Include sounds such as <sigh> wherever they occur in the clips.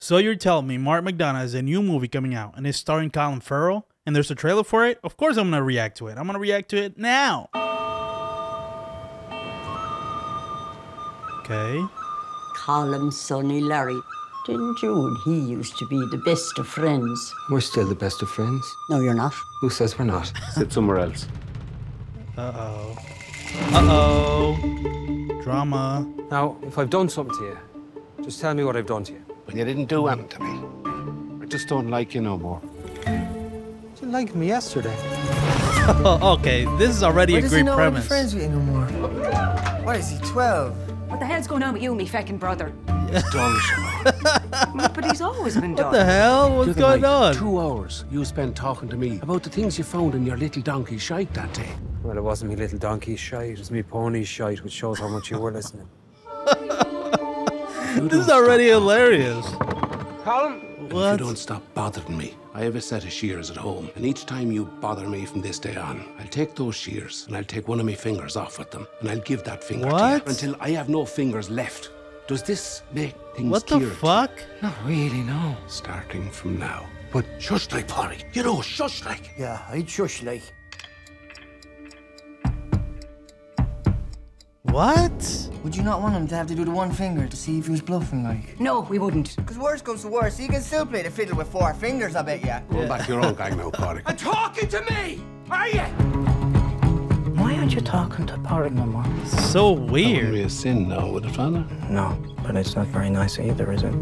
So you're telling me Mark McDonagh has a new movie coming out and it's starring Colin Farrell and there's a trailer for it? Of course I'm gonna react to it. I'm gonna react to it now. Okay. Colin, Sonny, Larry. Didn't you and he used to be the best of friends? We're still the best of friends. No, you're not. Who says we're not? <laughs> Sit somewhere else. Uh oh. Uh oh. Drama. Now, if I've done something to you, just tell me what I've done to you. When you didn't do anything to me. I just don't like you no more. You didn't me yesterday. Oh, <laughs> okay. This is already Why a does he great not want to be friends with you no more? What is he, 12? What the hell's going on with you, me feckin' brother? Dull, <laughs> Siobhan. But he's always been What the hell? What's The other going night, on? Two hours you spent talking to me about the things you found in your little donkey shite that day. Well, it wasn't me little donkey's shite, it was me pony's shite, which shows how much you were listening. This is already hilarious. Colin! If What? you don't stop bothering me, I have a set of shears at home, and each time you bother me from this day on, I'll take those shears and I'll take one of my fingers off with them, and I'll give that finger to you until I have no fingers left. Does this make things What the clearer fuck? Not really, no. Starting from now. But shush like, Polly. You know, shush like. Yeah, I'd shush like. What? Would you not want him to have to do the one finger to see if he was bluffing like? No, we wouldn't. Because worst comes to worst, he can still play the fiddle with four fingers, I bet ya. Go back to your own gang now, Polly. talking to me! Are you? Why aren't you talking to Porrick no more? So It would weird. be a sin now, would it, Father? No, but it's not very nice either, is it?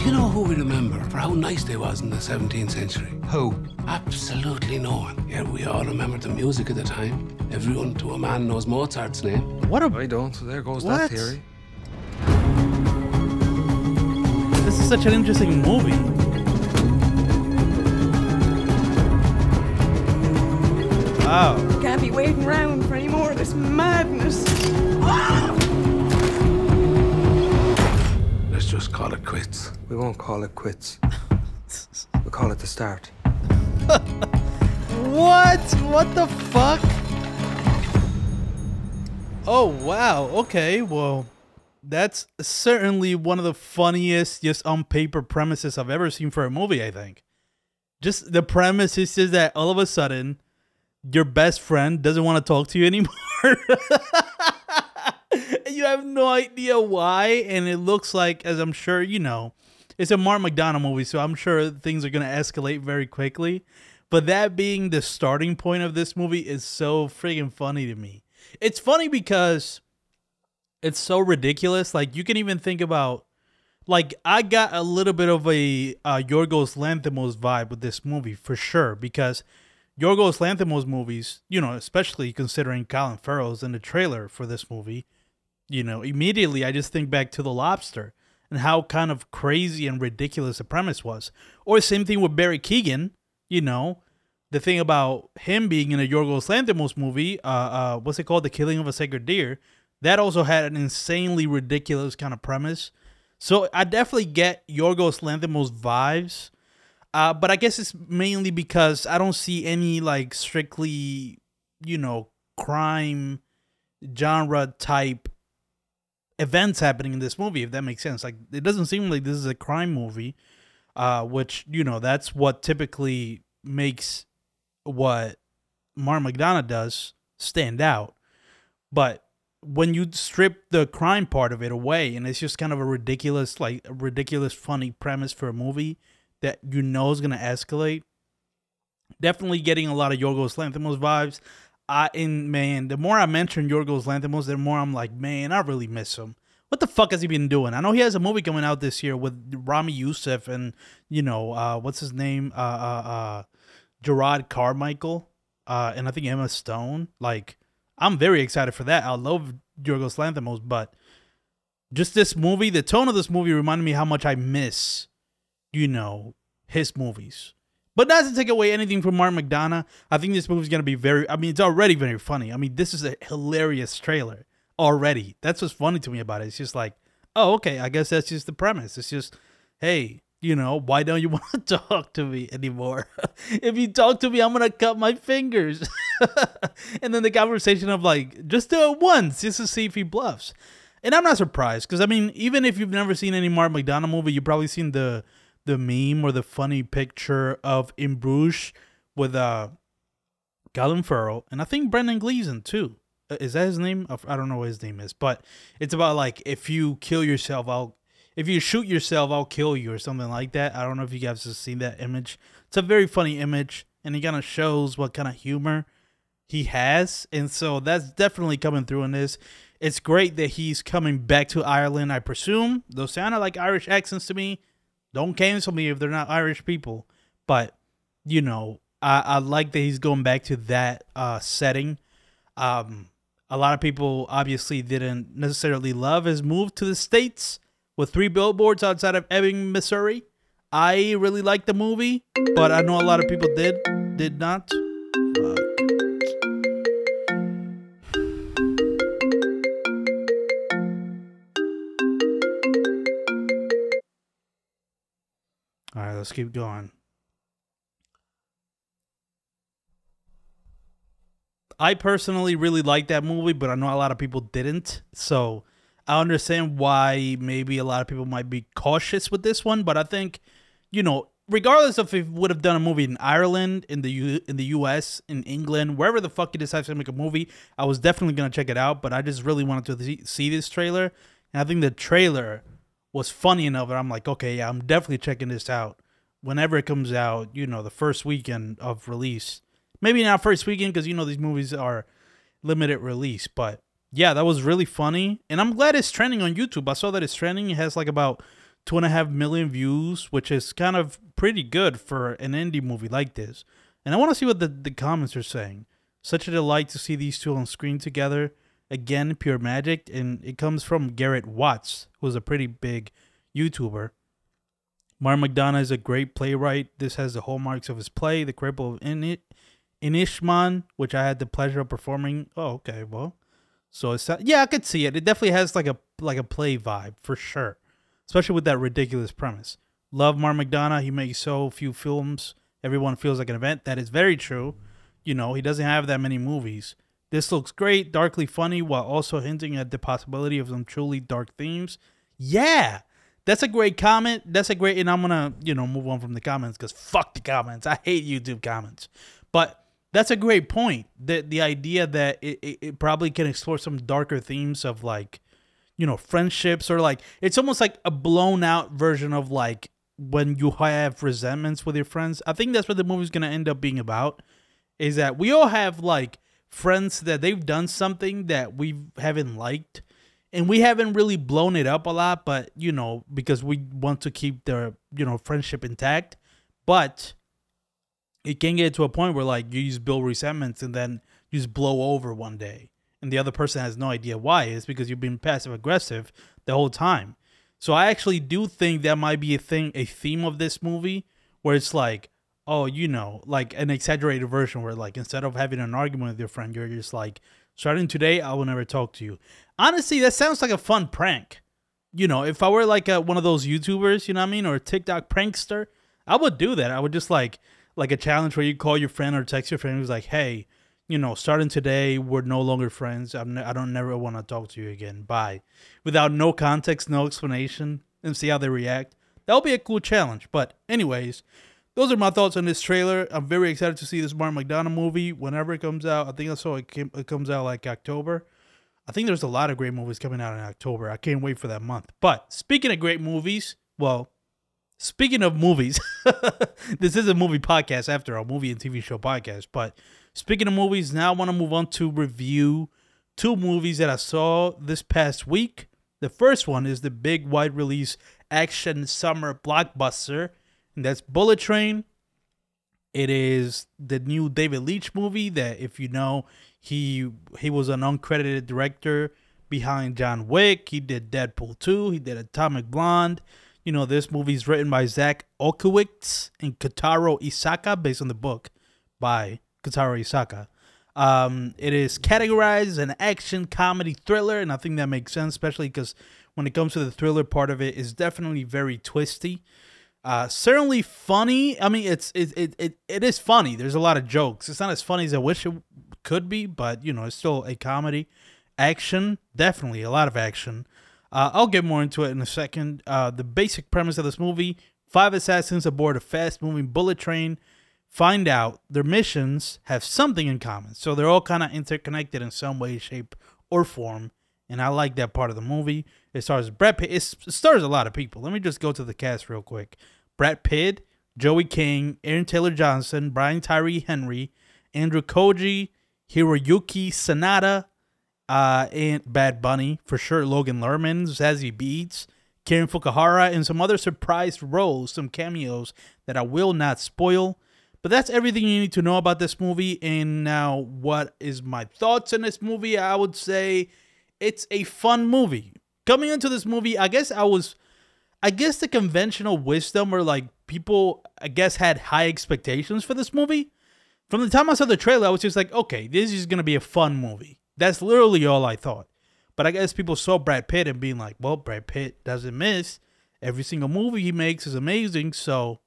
Do you know who we remember for how nice they was in the 17th century? Who? Absolutely no one. Yet we all remember the music of the time. Everyone to a man knows Mozart's name. What a I don't, so there goes What? that theory. This is such an interesting movie. Wow. Can't be waiting around for any more of this madness. Ah! Just call it quits. We won't call it quits. <laughs> We'll call it the start. <laughs> What? What the fuck? Oh, wow. Okay, well, that's certainly one of the funniest, just on paper premises I've ever seen for a movie, I think. Just the premise is just that all of a sudden, your best friend doesn't want to talk to you anymore. <laughs> you have no idea why. And it looks like, as I'm sure you know, it's a Mark McDonagh movie, so I'm sure things are to escalate very quickly. But that being the starting point of this movie is so friggin' funny to me. It's funny because it's so ridiculous. Like, you can even think about like I got a little bit of a uh, Yorgos Lanthimos vibe with this movie for sure because Yorgos Lanthimos movies, you know, especially considering Colin Farrell's in the trailer for this movie, you know, immediately I just think back to The Lobster and how kind of crazy and ridiculous the premise was. Or same thing with Barry Keoghan, you know, the thing about him being in a Yorgos Lanthimos movie, uh, uh, what's it called, The Killing of a Sacred Deer, that also had an insanely ridiculous kind of premise. So I definitely get Yorgos Lanthimos vibes, uh, but I guess it's mainly because I don't see any like strictly, you know, crime genre type events happening in this movie. If that makes sense, like it doesn't seem like this is a crime movie, uh, which you know that's what typically makes what Mark McDonagh does stand out. But when you strip the crime part of it away and it's just kind of a ridiculous like a ridiculous funny premise for a movie that you know is going to escalate definitely getting a lot of Yorgos Lanthimos vibes I and man the more I mention Yorgos Lanthimos the more I'm like man I really miss him what the fuck has he been doing I know he has a movie coming out this year with Ramy Youssef and you know uh what's his name uh uh, uh Jerrod Carmichael uh and I think Emma Stone like I'm very excited for that. I love Yorgos Lanthimos, but just this movie, the tone of this movie reminded me how much I miss, you know, his movies. But doesn't to take away anything from Mark McDonagh. I think this movie's gonna be very. I mean, it's already very funny. I mean, this is a hilarious trailer already. That's what's funny to me about it. It's just like, oh, okay, I guess that's just the premise. It's just, hey, you know, why don't you <laughs> want to talk to me anymore? <laughs> if you talk to me, I'm gonna cut my fingers. <laughs> and then the conversation of like, just do it once, just to see if he bluffs. and I'm not surprised because I mean, even if you've never seen any Mark McDonagh movie, you've probably seen the the meme or the funny picture of In Bruges with uh Colin Farrell and I think Brendan Gleeson too. Uh, Is that his name? I don't know what his name is, but it's about like if you kill yourself, I'll if you shoot yourself, I'll kill you or something like that. I don't know if you guys have seen that image. It's a very funny image, and it kind of shows what kind of humor he has, and so that's definitely coming through in this. It's great that he's coming back to Ireland. I presume those sounded like Irish accents to me. Don't cancel me if they're not Irish people, but you know, I, I like that he's going back to that uh, setting. Um, a lot of people obviously didn't necessarily love his move to the states with three billboards outside of Ebbing, Missouri. I really liked the movie, but I know a lot of people did did not. Let's keep going. I personally really like that movie, but I know a lot of people didn't. So I understand why maybe a lot of people might be cautious with this one. But I think, you know, regardless of if would have done a movie in Ireland, in the U- in the U.S., in England, wherever the fuck he decides to make a movie, I was definitely gonna check it out. But I just really wanted to see, see this trailer, and I think the trailer was funny enough that I'm like, okay, yeah, I'm definitely checking this out whenever it comes out. You know, the first weekend of release. Maybe not first weekend because you know these movies are limited release, but yeah, that was really funny, and I'm glad it's trending on YouTube. I saw that it's trending. It has like about two and a half million views, which is kind of pretty good for an indie movie like this. And I want to see what the, the comments are saying. Such a delight to see these two on screen together. Again, pure magic, and it comes from Garrett Watts, who's a pretty big YouTuber. Mark McDonagh is a great playwright. This has the hallmarks of his play, The Cripple of In- Inishman, which I had the pleasure of performing. Oh, okay, well, so it's yeah, I could see it. It definitely has like a like a play vibe for sure, especially with that ridiculous premise. Love Mark McDonagh. He makes so few films. Everyone feels like an event. That is very true. You know, he doesn't have that many movies. This looks great, darkly funny, while also hinting at the possibility of some truly dark themes. Yeah, that's a great comment. That's a great, and I'm gonna, you know, move on from the comments because fuck the comments. I hate YouTube comments. But that's a great point. The the idea that it, it, it probably can explore some darker themes of like, you know, friendships or like it's almost like a blown out version of like when you have resentments with your friends. I think that's what the movie's gonna end up being about. Is that we all have like friends that they've done something that we haven't liked and we haven't really blown it up a lot but you know because we want to keep their you know friendship intact. But it can get to a point where like you just build resentments and then you just blow over one day. And the other person has no idea why. It's because you've been passive aggressive the whole time. So i actually do think that might be a thing a theme of this movie where it's like oh you know like an exaggerated version where like instead of having an argument with your friend you're just like starting today i will never talk to you honestly that sounds like a fun prank. You know if i were like a, one of those youtubers you know what i mean or a tiktok prankster i would do that. I would just like like a challenge where you call your friend or text your friend who's like hey you know starting today we're no longer friends. I'm ne- i don't never want to talk to you again. Bye. Without no context no explanation and see how they react. That would be a cool challenge. But anyways those are my thoughts on this trailer. I'm very excited to see this Martin McDonagh movie whenever it comes out. I think I saw it, came, it comes out like October. I think there's a lot of great movies coming out in October. I can't wait for that month. But speaking of great movies, well, speaking of movies, <laughs> this is a movie podcast after all, movie and TV show podcast. But speaking of movies, now I want to move on to review two movies that I saw this past week. The first one is the big wide release action summer blockbuster, and that's Bullet Train. It is the new David Leitch movie that, if you know, he he was an uncredited director behind John Wick. He did Deadpool 2. He did Atomic Blonde. You know, this movie is written by Zak Olkewicz and Kotaro Isaka, based on the book by Kotaro Isaka. Um, it is categorized as an action comedy thriller, and I think that makes sense, especially because when it comes to the thriller part of it, is definitely very twisty. Uh, certainly funny. I mean, it's it, it it it is funny. There's a lot of jokes. It's not as funny as I wish it could be, but you know, it's still a comedy. Action, definitely a lot of action. Uh, I'll get more into it in a second. Uh, the basic premise of this movie five assassins aboard a fast moving bullet train find out their missions have something in common. So they're all kind of interconnected in some way, shape, or form. And I like that part of the movie. It stars Brad Pitt. It stars a lot of people. Let me just go to the cast real quick. Brad Pitt, Joey King, Aaron Taylor Johnson, Brian Tyree Henry, Andrew Koji, Hiroyuki Sanada, uh, and Bad Bunny for sure. Logan Lerman, Zazie Beetz, Karen Fukuhara, and some other surprise roles, some cameos that I will not spoil. But that's everything you need to know about this movie. And now, what is my thoughts on this movie? I would say it's a fun movie. Coming into this movie, I guess I was, I guess the conventional wisdom or like people, I guess, had high expectations for this movie. From the time I saw the trailer, I was just like, okay, this is gonna be a fun movie. That's literally all I thought. But I guess people saw Brad Pitt and being like, well, Brad Pitt doesn't miss. Every single movie he makes is amazing. So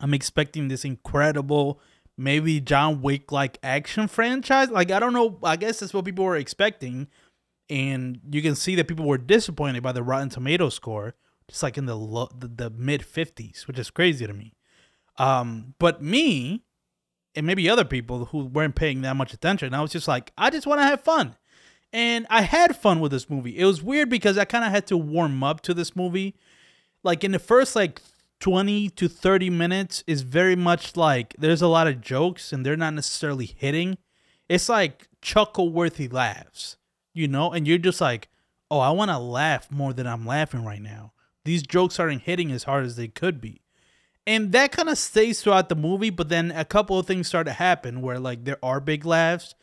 I'm expecting this incredible, maybe John Wick like action franchise. Like, I don't know. I guess that's what people were expecting. And you can see that people were disappointed by the Rotten Tomato score, just like in the lo- the, the mid 50s, which is crazy to me. Um, but me, and maybe other people who weren't paying that much attention, I was just like, I just want to have fun. And I had fun with this movie. It was weird because I kind of had to warm up to this movie. Like in the first like 20 to 30 minutes is very much like there's a lot of jokes and they're not necessarily hitting. It's like chuckle worthy laughs, you know? And you're just like, oh, I want to laugh more than I'm laughing right now. These jokes aren't hitting as hard as they could be. And that kind of stays throughout the movie, but then a couple of things start to happen where like there are big laughs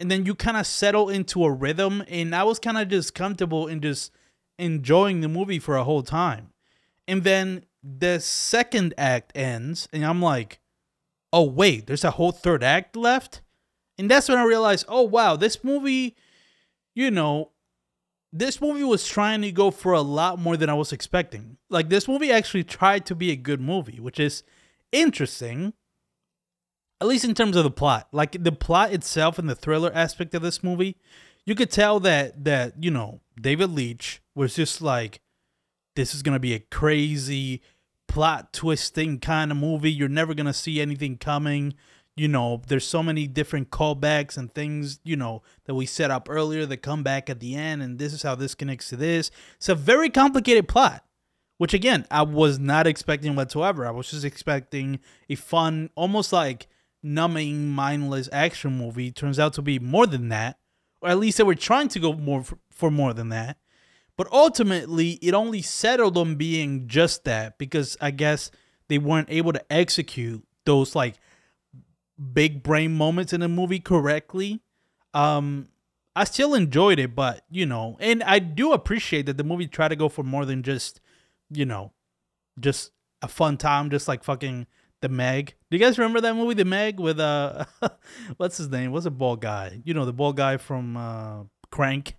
and then you kind of settle into a rhythm and I was kind of just comfortable in just enjoying the movie for a whole time. And then the second act ends and I'm like, "Oh wait, there's a whole third act left?" And that's when I realized, "Oh wow, this movie, you know, this movie was trying to go for a lot more than I was expecting. Like this movie actually tried to be a good movie, which is interesting. At least in terms of the plot. Like the plot itself and the thriller aspect of this movie, you could tell that that, you know, David Leitch was just like this is going to be a crazy plot twisting kind of movie. You're never going to see anything coming you know, there's so many different callbacks and things, you know, that we set up earlier that come back at the end, and this is how this connects to this. It's a very complicated plot, which again, I was not expecting whatsoever. I was just expecting a fun, almost like numbing, mindless action movie. Turns out to be more than that, or at least they were trying to go more for, for more than that. But ultimately, it only settled on being just that because I guess they weren't able to execute those like big brain moments in the movie correctly. Um, I still enjoyed it, but you know, and I do appreciate that the movie tried to go for more than just, you know, just a fun time, just like fucking the Meg. Do you guys remember that movie, The Meg, with uh, <laughs> what's his name? What's a bald guy? You know, the bald guy from uh, Crank.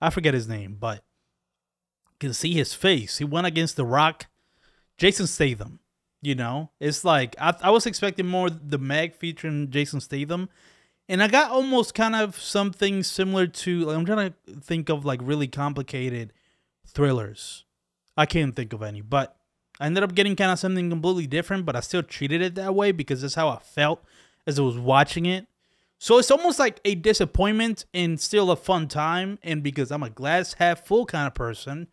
I forget his name, but you can see his face. He went against The Rock, Jason Statham. You know, it's like I, I was expecting more the Meg featuring Jason Statham, and I got almost kind of something similar to like I'm trying to think of like really complicated thrillers. I can't think of any, but I ended up getting kind of something completely different, but I still treated it that way because that's how I felt as I was watching it. So it's almost like a disappointment and still a fun time. And because I'm a glass half full kind of person,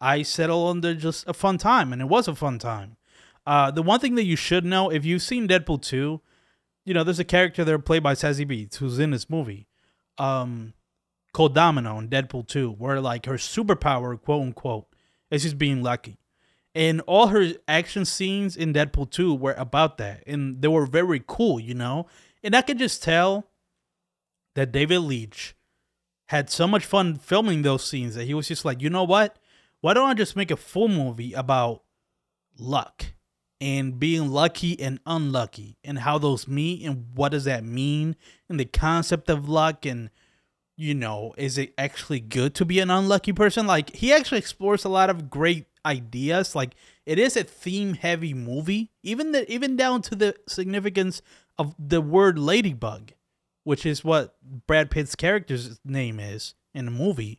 I settle under just a fun time, and it was a fun time. Uh, the one thing that you should know, if you've seen Deadpool 2, you know, there's a character there played by Zazie Beetz who's in this movie. Um, called Domino in Deadpool 2, where like her superpower, quote unquote, is just being lucky. And all her action scenes in Deadpool 2 were about that. And they were very cool, you know? And I could just tell that David Leitch had so much fun filming those scenes that he was just like, you know what? Why don't I just make a full movie about luck? And being lucky and unlucky and how those meet and what does that mean and the concept of luck and you know is it actually good to be an unlucky person? Like he actually explores a lot of great ideas. Like it is a theme heavy movie even the even down to the significance of the word ladybug which is what Brad Pitt's character's name is in the movie.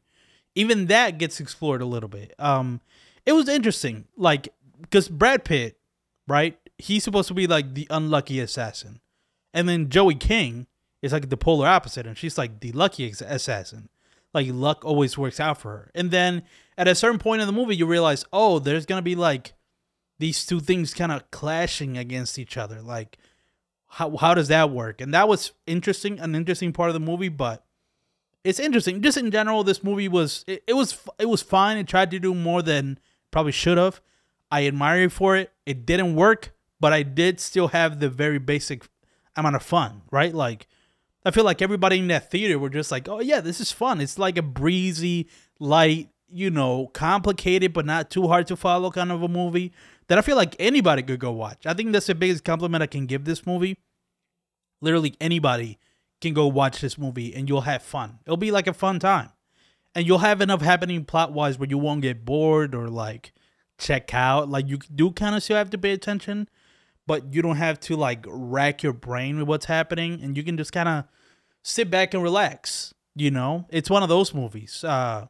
Even that gets explored a little bit. Um, it was interesting, like because Brad Pitt, right? He's supposed to be like the unlucky assassin, and then Joey King is like the polar opposite, and she's like the lucky assassin. Like luck always works out for her. And then at a certain point in the movie, you realize, oh, there's gonna be like these two things kind of clashing against each other. Like, how how does that work? And that was interesting, an interesting part of the movie, but it's interesting. Just in general, this movie was it, it was it was fine. It tried to do more than probably should have. I admire it for it. It didn't work, but I did still have the very basic amount of fun, right? Like I feel like everybody in that theater were just like, "Oh yeah, this is fun." It's like a breezy, light, you know, complicated but not too hard to follow kind of a movie that I feel like anybody could go watch. I think that's the biggest compliment I can give this movie. Literally anybody can go watch this movie and you'll have fun. It'll be like a fun time. And you'll have enough happening plot wise where you won't get bored or like check out. Like you do kind of still have to pay attention, but you don't have to like rack your brain with what's happening and you can just kind of sit back and relax. You know, it's one of those movies. Uh,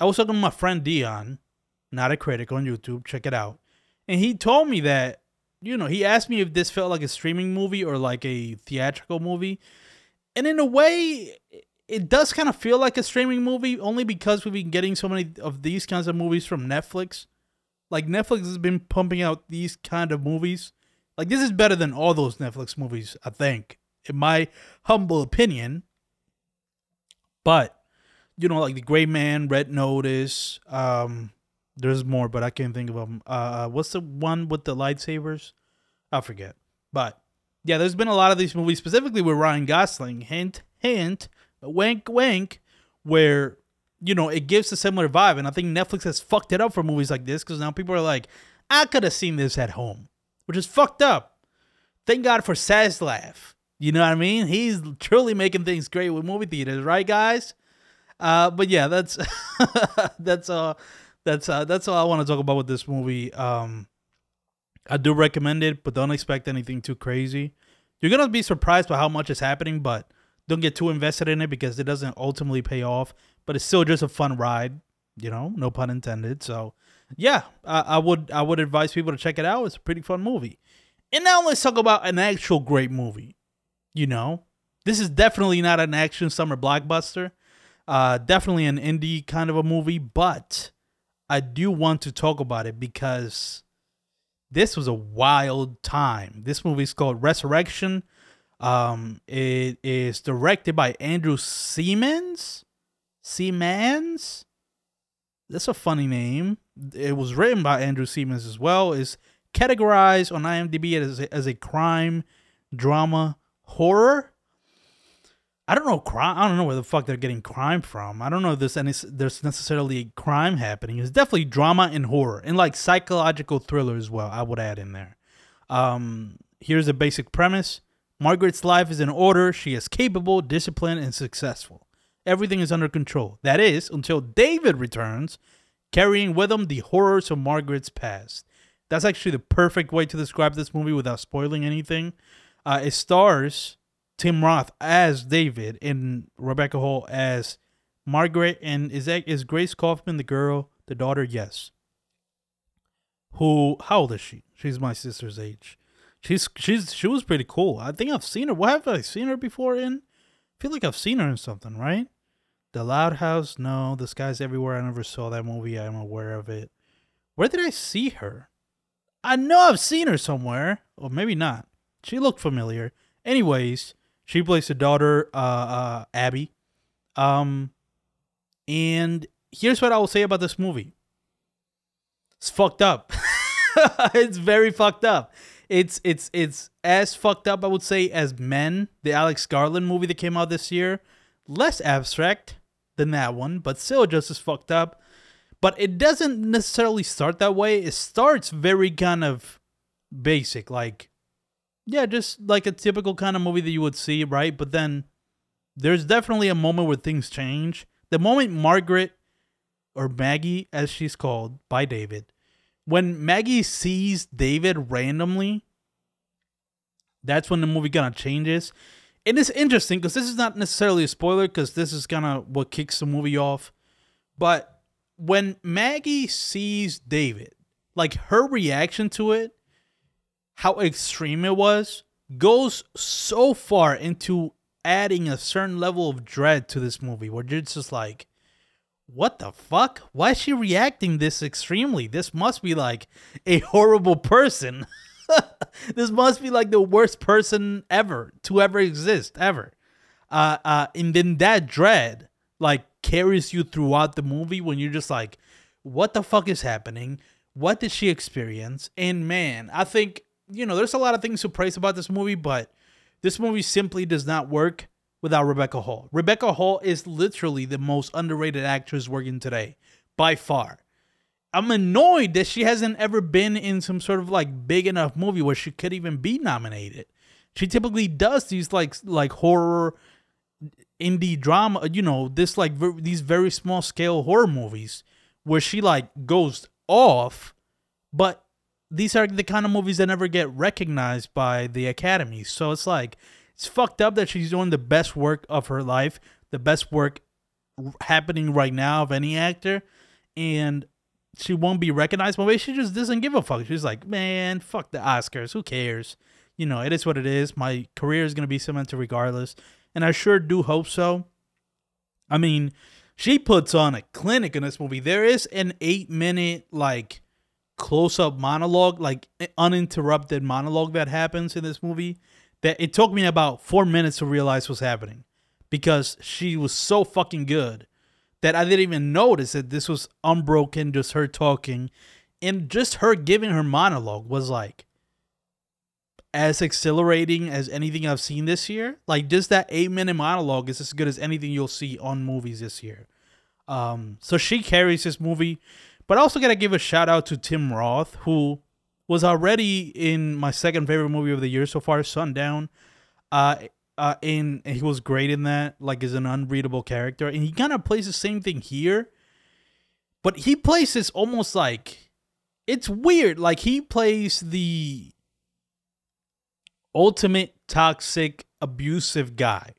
I was talking to my friend Dion, not a critic on YouTube. Check it out. And he told me that, you know, he asked me if this felt like a streaming movie or like a theatrical movie. And in a way, it does kind of feel like a streaming movie only because we've been getting so many of these kinds of movies from Netflix. Like Netflix has been pumping out these kind of movies. Like this is better than all those Netflix movies, I think, in my humble opinion. But you know, like the Gray Man, Red Notice. Um, there's more, but I can't think of them. Uh, what's the one with the lightsabers? I forget. But yeah, there's been a lot of these movies, specifically with Ryan Gosling. Hint, hint, wink, wink, where you know it gives a similar vibe, and I think Netflix has fucked it up for movies like this because now people are like, I could have seen this at home, which is fucked up. Thank God for Zaslav. You know what I mean? He's truly making things great with movie theaters, right, guys? Uh, but yeah, that's <laughs> that's uh that's uh that's all I want to talk about with this movie. Um, I do recommend it, but don't expect anything too crazy. You're gonna be surprised by how much is happening, but don't get too invested in it because it doesn't ultimately pay off. But it's still just a fun ride, you know, no pun intended. So yeah, I, I would I would advise people to check it out. It's a pretty fun movie. And now let's talk about an actual great movie. You know, this is definitely not an action summer blockbuster. Uh, definitely an indie kind of a movie, but I do want to talk about it because this was a wild time. This movie is called Resurrection. Um, it is directed by Andrew Semans. Semans. That's a funny name. It was written by Andrew Semans as well. Is categorized on IMDb as a, as a crime, drama, horror. I don't know crime. I don't know where the fuck they're getting crime from. I don't know if there's any there's necessarily a crime happening. It's definitely drama and horror and like psychological thriller as well. I would add in there. Um, here's the basic premise: Margaret's life is in order. She is capable, disciplined, and successful. Everything is under control. That is until David returns, carrying with him the horrors of Margaret's past. That's actually the perfect way to describe this movie without spoiling anything. Uh, it stars Tim Roth as David and Rebecca Hall as Margaret. And is that is Grace Kaufman the girl, the daughter? Yes. Who? How old is she? She's my sister's age. She's she's she was pretty cool. I think I've seen her. What have I seen her before in? I feel like I've seen her in something, right? The Loud House. No, The Skies Everywhere. I never saw that movie. I'm aware of it. Where did I see her? I know I've seen her somewhere, or maybe not. She looked familiar. Anyways, she plays the daughter, uh, uh, Abby. Um, and here's what I will say about this movie. It's fucked up. <laughs> it's very fucked up. It's it's it's as fucked up, I would say, as Men, the Alex Garland movie that came out this year. Less abstract than that one, but still just as fucked up. But it doesn't necessarily start that way. It starts very kind of basic, like yeah, just like a typical kind of movie that you would see, right? But then there's definitely a moment where things change. The moment Margaret or Maggie, as she's called by David, when Maggie sees David randomly, that's when the movie kind of changes. And it's interesting because this is not necessarily a spoiler because this is kind of what kicks the movie off. But when Maggie sees David, like her reaction to it, how extreme it was, goes so far into adding a certain level of dread to this movie where you're just like, what the fuck? Why is she reacting this extremely? This must be like a horrible person. <laughs> <laughs> this must be like the worst person ever to ever exist, ever. Uh, uh, and then that dread like carries you throughout the movie when you're just like, what the fuck is happening? What did she experience? And man, I think, you know, there's a lot of things to praise about this movie, but this movie simply does not work without Rebecca Hall. Rebecca Hall is literally the most underrated actress working today, by far. I'm annoyed that she hasn't ever been in some sort of like big enough movie where she could even be nominated. She typically does these like like horror indie drama, you know, this like ver- these very small scale horror movies where she like goes off, but these are the kind of movies that never get recognized by the academy. So it's like it's fucked up that she's doing the best work of her life, the best work happening right now of any actor, and she won't be recognized. But maybe she just doesn't give a fuck. She's like, man, fuck the Oscars. Who cares? You know, it is what it is. My career is gonna be cemented regardless and I sure do hope so. I mean, she puts on a clinic in this movie. There is an eight minute like close up monologue, like eh, uninterrupted monologue that happens in this movie. That it took me about four minutes to realize was happening because she was so fucking good that I didn't even notice that this was unbroken, just her talking, and just her giving her monologue was like as exhilarating as anything I've seen this year. Like just that eight minute monologue is as good as anything you'll see on movies this year. Um, so she carries this movie, but I also gotta give a shout out to Tim Roth, who was already in my second favorite movie of the year so far, Sundown. Uh, uh, and he was great in that, like as an unreadable character, and he kind of plays the same thing here, but he plays this almost like it's weird. Like he plays the ultimate toxic, abusive guy.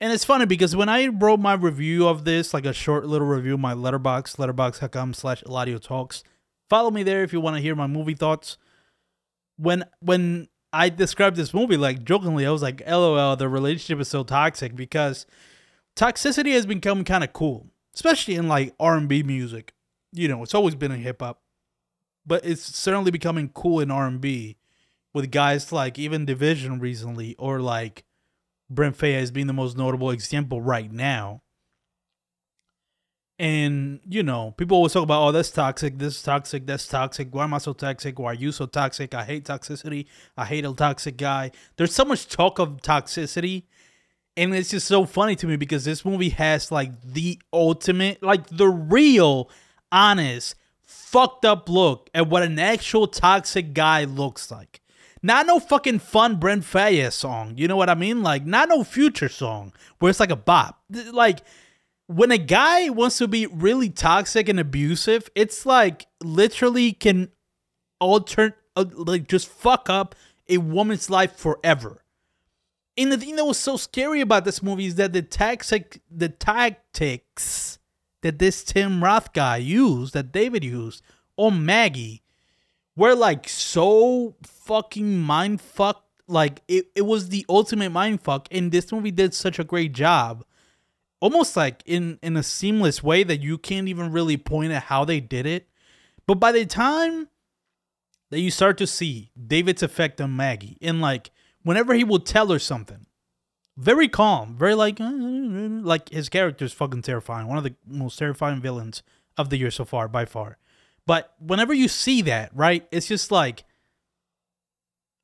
And it's funny because when I wrote my review of this, like a short little review, my letterbox, letterboxd.com slash Eladio Talks, follow me there if you want to hear my movie thoughts. When when I described this movie, like jokingly, I was like, LOL, the relationship is so toxic because toxicity has become kind of cool, especially in like R&B music. You know, it's always been in hip hop, but it's certainly becoming cool in R&B with guys like even Division recently, or like Brent Faiyaz being the most notable example right now. And you know, people always talk about, oh, that's toxic, this is toxic, that's toxic. Why am I so toxic? Why are you so toxic? I hate toxicity. I hate a toxic guy. There's so much talk of toxicity, and it's just so funny to me because this movie has like the ultimate, like the real, honest, fucked up look at what an actual toxic guy looks like. Not no fucking fun Brent Faiyaz song. You know what I mean? Like not no future song where it's like a bop. Like when a guy wants to be really toxic and abusive, it's like literally can alter uh, like just fuck up a woman's life forever. And the thing that was so scary about this movie is that the toxic the tactics that this Tim Roth guy used, that David used on Maggie, were like so fucking mind fucked. Like it, it was the ultimate mind fuck, and this movie did such a great job. Almost like in in a seamless way that you can't even really point at how they did it. But by the time that you start to see David's effect on Maggie, and like whenever he will tell her something, very calm, very like <laughs> like his character is fucking terrifying. One of the most terrifying villains of the year so far, by far. But whenever you see that, right, it's just like,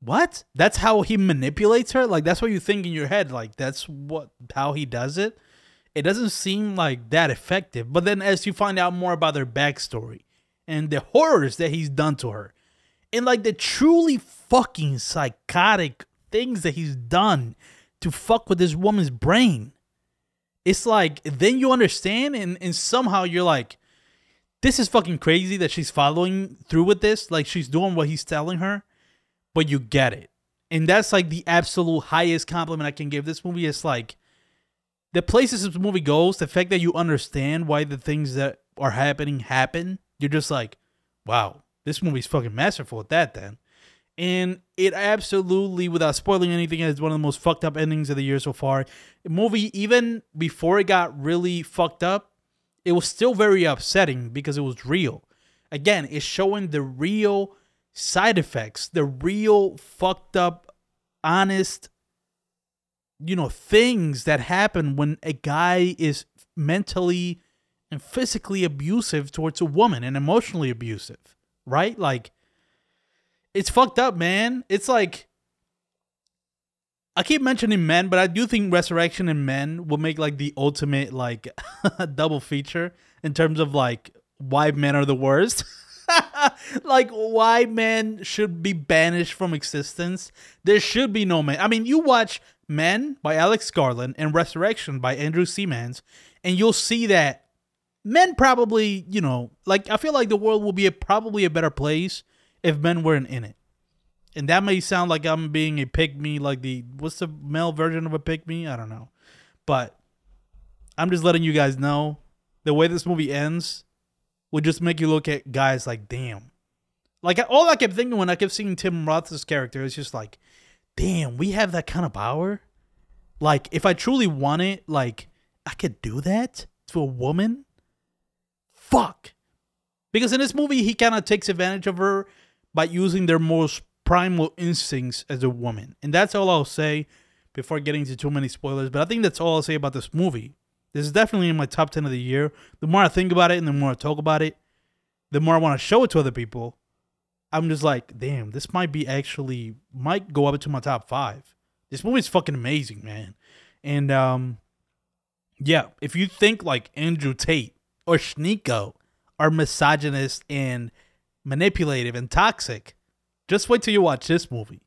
what? That's how he manipulates her? Like, that's what you think in your head. Like, that's what, how he does it. It doesn't seem like that effective. But then as you find out more about their backstory and the horrors that he's done to her, and like the truly fucking psychotic things that he's done to fuck with this woman's brain, it's like, then you understand, and, and somehow you're like, this is fucking crazy that she's following through with this. Like she's doing what he's telling her, but you get it. And that's like the absolute highest compliment I can give this movie. It's like the places this movie goes, the fact that you understand why the things that are happening happen, you're just like, wow, this movie's fucking masterful at that then. And it absolutely, without spoiling anything, is one of the most fucked up endings of the year so far. The movie, even before it got really fucked up, it was still very upsetting because it was real. Again, it's showing the real side effects, the real fucked up, honest, you know, things that happen when a guy is mentally and physically abusive towards a woman and emotionally abusive, right? Like, it's fucked up, man. It's like I keep mentioning men, but I do think Resurrection and Men will make like the ultimate like <laughs> double feature in terms of like why men are the worst. <laughs> like why men should be banished from existence. There should be no men. I mean, you watch Men by Alex Garland and Resurrection by Andrew Semans, and you'll see that men probably, you know, like I feel like the world will be a, probably a better place if men weren't in it. And that may sound like I'm being a pick me, like the what's the male version of a pick me? I don't know. But I'm just letting you guys know the way this movie ends would just make you look at guys like, damn. Like all I kept thinking when I kept seeing Tim Roth's character is just like, damn, we have that kind of power. Like if I truly want it, like I could do that to a woman. Fuck. Because in this movie, he kind of takes advantage of her by using their most primal instincts as a woman. And that's all I'll say before getting into too many spoilers. But I think that's all I'll say about this movie. This is definitely in my top 10 of the year. The more I think about it and the more I talk about it, the more I want to show it to other people. I'm just like, damn, this might be actually, might go up to my top five. This movie's fucking amazing, man. And, um, yeah, if you think like Andrew Tate or Sneako are misogynist and manipulative and toxic, just wait till you watch this movie.